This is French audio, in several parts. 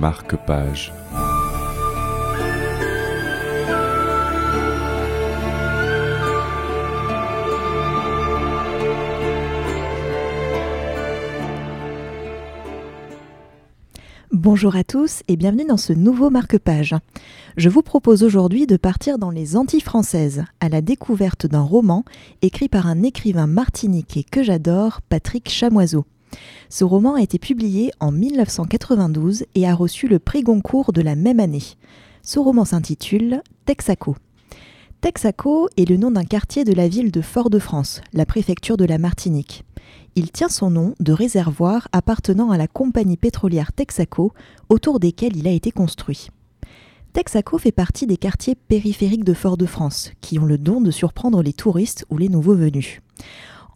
marque-page. Bonjour à tous et bienvenue dans ce nouveau marque-page. Je vous propose aujourd'hui de partir dans les Antilles françaises à la découverte d'un roman écrit par un écrivain martiniquais que j'adore, Patrick Chamoiseau. Ce roman a été publié en 1992 et a reçu le prix Goncourt de la même année. Ce roman s'intitule Texaco. Texaco est le nom d'un quartier de la ville de Fort-de-France, la préfecture de la Martinique. Il tient son nom de réservoirs appartenant à la compagnie pétrolière Texaco, autour desquels il a été construit. Texaco fait partie des quartiers périphériques de Fort-de-France, qui ont le don de surprendre les touristes ou les nouveaux venus.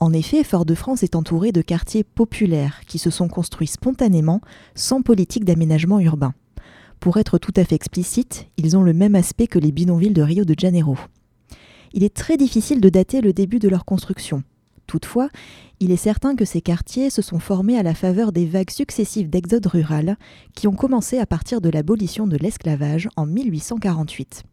En effet, Fort-de-France est entouré de quartiers populaires qui se sont construits spontanément, sans politique d'aménagement urbain. Pour être tout à fait explicite, ils ont le même aspect que les bidonvilles de Rio de Janeiro. Il est très difficile de dater le début de leur construction. Toutefois, il est certain que ces quartiers se sont formés à la faveur des vagues successives d'exode rural qui ont commencé à partir de l'abolition de l'esclavage en 1848.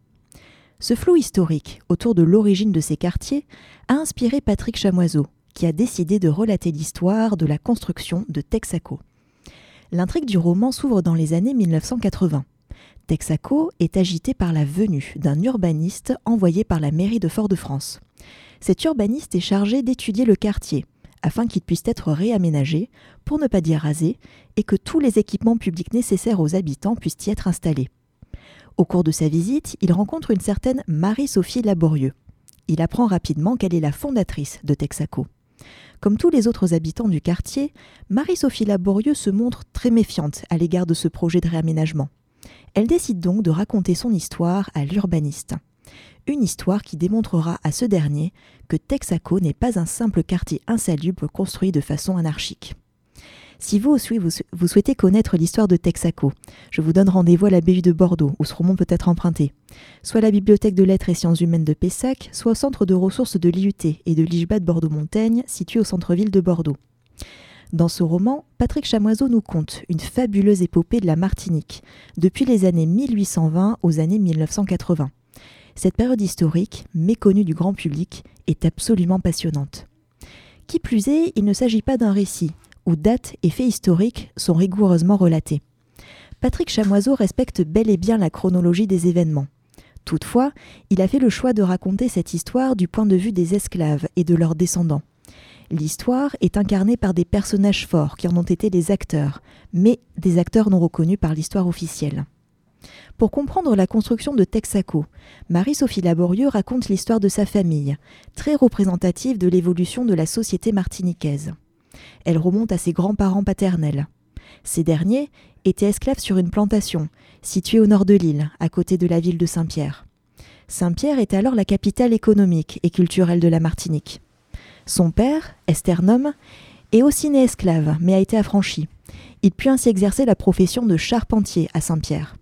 Ce flou historique autour de l'origine de ces quartiers a inspiré Patrick Chamoiseau, qui a décidé de relater l'histoire de la construction de Texaco. L'intrigue du roman s'ouvre dans les années 1980. Texaco est agité par la venue d'un urbaniste envoyé par la mairie de Fort-de-France. Cet urbaniste est chargé d'étudier le quartier afin qu'il puisse être réaménagé, pour ne pas dire rasé, et que tous les équipements publics nécessaires aux habitants puissent y être installés. Au cours de sa visite, il rencontre une certaine Marie-Sophie Laborieux. Il apprend rapidement qu'elle est la fondatrice de Texaco. Comme tous les autres habitants du quartier, Marie-Sophie Laborieux se montre très méfiante à l'égard de ce projet de réaménagement. Elle décide donc de raconter son histoire à l'urbaniste une histoire qui démontrera à ce dernier que Texaco n'est pas un simple quartier insalubre construit de façon anarchique. Si vous aussi souhaitez connaître l'histoire de Texaco, je vous donne rendez-vous à la BU de Bordeaux, où ce roman peut être emprunté, soit à la Bibliothèque de lettres et sciences humaines de Pessac, soit au centre de ressources de l'IUT et de l'IJBA de Bordeaux-Montaigne, situé au centre-ville de Bordeaux. Dans ce roman, Patrick Chamoiseau nous conte une fabuleuse épopée de la Martinique, depuis les années 1820 aux années 1980. Cette période historique, méconnue du grand public, est absolument passionnante. Qui plus est, il ne s'agit pas d'un récit, où dates et faits historiques sont rigoureusement relatés. Patrick Chamoiseau respecte bel et bien la chronologie des événements. Toutefois, il a fait le choix de raconter cette histoire du point de vue des esclaves et de leurs descendants. L'histoire est incarnée par des personnages forts qui en ont été les acteurs, mais des acteurs non reconnus par l'histoire officielle. Pour comprendre la construction de Texaco, Marie-Sophie Laborieux raconte l'histoire de sa famille, très représentative de l'évolution de la société martiniquaise. Elle remonte à ses grands-parents paternels. Ces derniers étaient esclaves sur une plantation, située au nord de l'île, à côté de la ville de Saint-Pierre. Saint-Pierre est alors la capitale économique et culturelle de la Martinique. Son père, Esternum, est aussi né esclave, mais a été affranchi. Il put ainsi exercer la profession de charpentier à Saint-Pierre.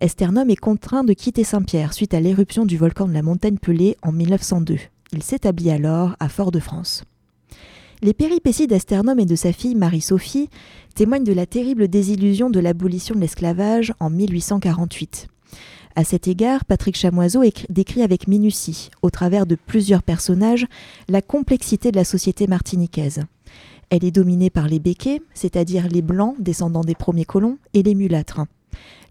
Esternum est contraint de quitter Saint-Pierre suite à l'éruption du volcan de la montagne Pelée en 1902. Il s'établit alors à Fort-de-France. Les péripéties d'Esternum et de sa fille Marie-Sophie témoignent de la terrible désillusion de l'abolition de l'esclavage en 1848. À cet égard, Patrick Chamoiseau décrit avec minutie, au travers de plusieurs personnages, la complexité de la société martiniquaise. Elle est dominée par les béquets, c'est-à-dire les blancs descendants des premiers colons, et les mulâtres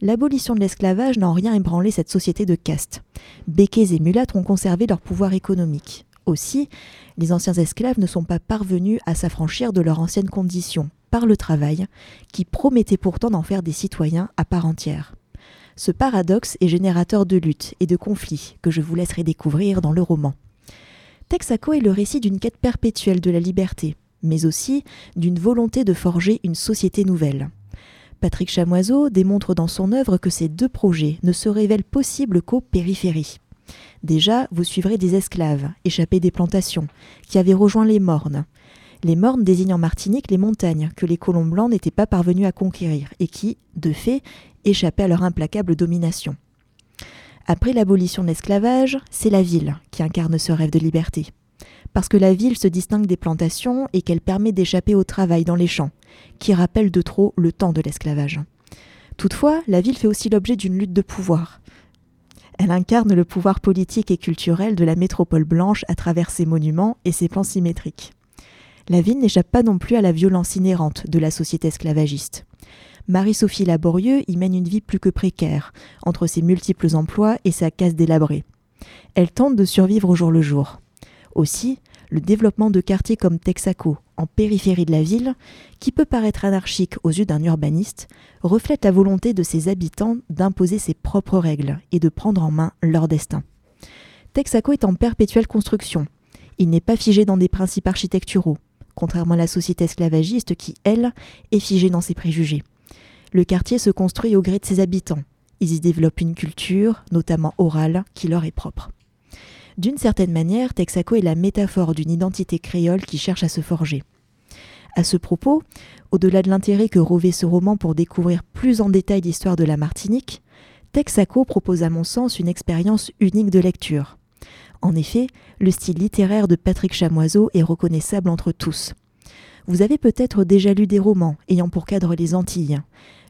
l'abolition de l'esclavage n'a en rien ébranlé cette société de caste. Béquets et mulâtres ont conservé leur pouvoir économique. Aussi, les anciens esclaves ne sont pas parvenus à s'affranchir de leur ancienne condition, par le travail, qui promettait pourtant d'en faire des citoyens à part entière. Ce paradoxe est générateur de luttes et de conflits que je vous laisserai découvrir dans le roman. Texaco est le récit d'une quête perpétuelle de la liberté, mais aussi d'une volonté de forger une société nouvelle. Patrick Chamoiseau démontre dans son œuvre que ces deux projets ne se révèlent possibles qu'aux périphéries. Déjà, vous suivrez des esclaves, échappés des plantations, qui avaient rejoint les Mornes. Les Mornes désignent en Martinique les montagnes que les colons blancs n'étaient pas parvenus à conquérir et qui, de fait, échappaient à leur implacable domination. Après l'abolition de l'esclavage, c'est la ville qui incarne ce rêve de liberté parce que la ville se distingue des plantations et qu'elle permet d'échapper au travail dans les champs, qui rappelle de trop le temps de l'esclavage. Toutefois, la ville fait aussi l'objet d'une lutte de pouvoir. Elle incarne le pouvoir politique et culturel de la métropole blanche à travers ses monuments et ses plans symétriques. La ville n'échappe pas non plus à la violence inhérente de la société esclavagiste. Marie-Sophie Laborieux y mène une vie plus que précaire, entre ses multiples emplois et sa case délabrée. Elle tente de survivre au jour le jour. Aussi, le développement de quartiers comme Texaco, en périphérie de la ville, qui peut paraître anarchique aux yeux d'un urbaniste, reflète la volonté de ses habitants d'imposer ses propres règles et de prendre en main leur destin. Texaco est en perpétuelle construction. Il n'est pas figé dans des principes architecturaux, contrairement à la société esclavagiste qui, elle, est figée dans ses préjugés. Le quartier se construit au gré de ses habitants. Ils y développent une culture, notamment orale, qui leur est propre. D'une certaine manière, Texaco est la métaphore d'une identité créole qui cherche à se forger. À ce propos, au-delà de l'intérêt que revêt ce roman pour découvrir plus en détail l'histoire de la Martinique, Texaco propose à mon sens une expérience unique de lecture. En effet, le style littéraire de Patrick Chamoiseau est reconnaissable entre tous. Vous avez peut-être déjà lu des romans ayant pour cadre les Antilles.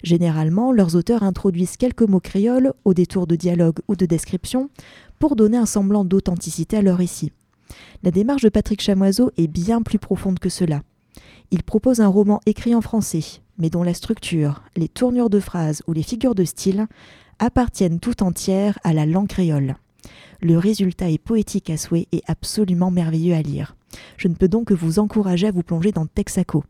Généralement, leurs auteurs introduisent quelques mots créoles au détour de dialogue ou de description pour donner un semblant d'authenticité à leur récit. La démarche de Patrick Chamoiseau est bien plus profonde que cela. Il propose un roman écrit en français, mais dont la structure, les tournures de phrases ou les figures de style appartiennent tout entières à la langue créole. Le résultat est poétique à souhait et absolument merveilleux à lire. Je ne peux donc que vous encourager à vous plonger dans Texaco.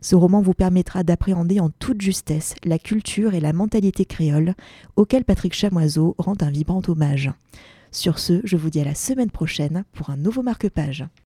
Ce roman vous permettra d'appréhender en toute justesse la culture et la mentalité créole auxquelles Patrick Chamoiseau rend un vibrant hommage. Sur ce, je vous dis à la semaine prochaine pour un nouveau marque-page.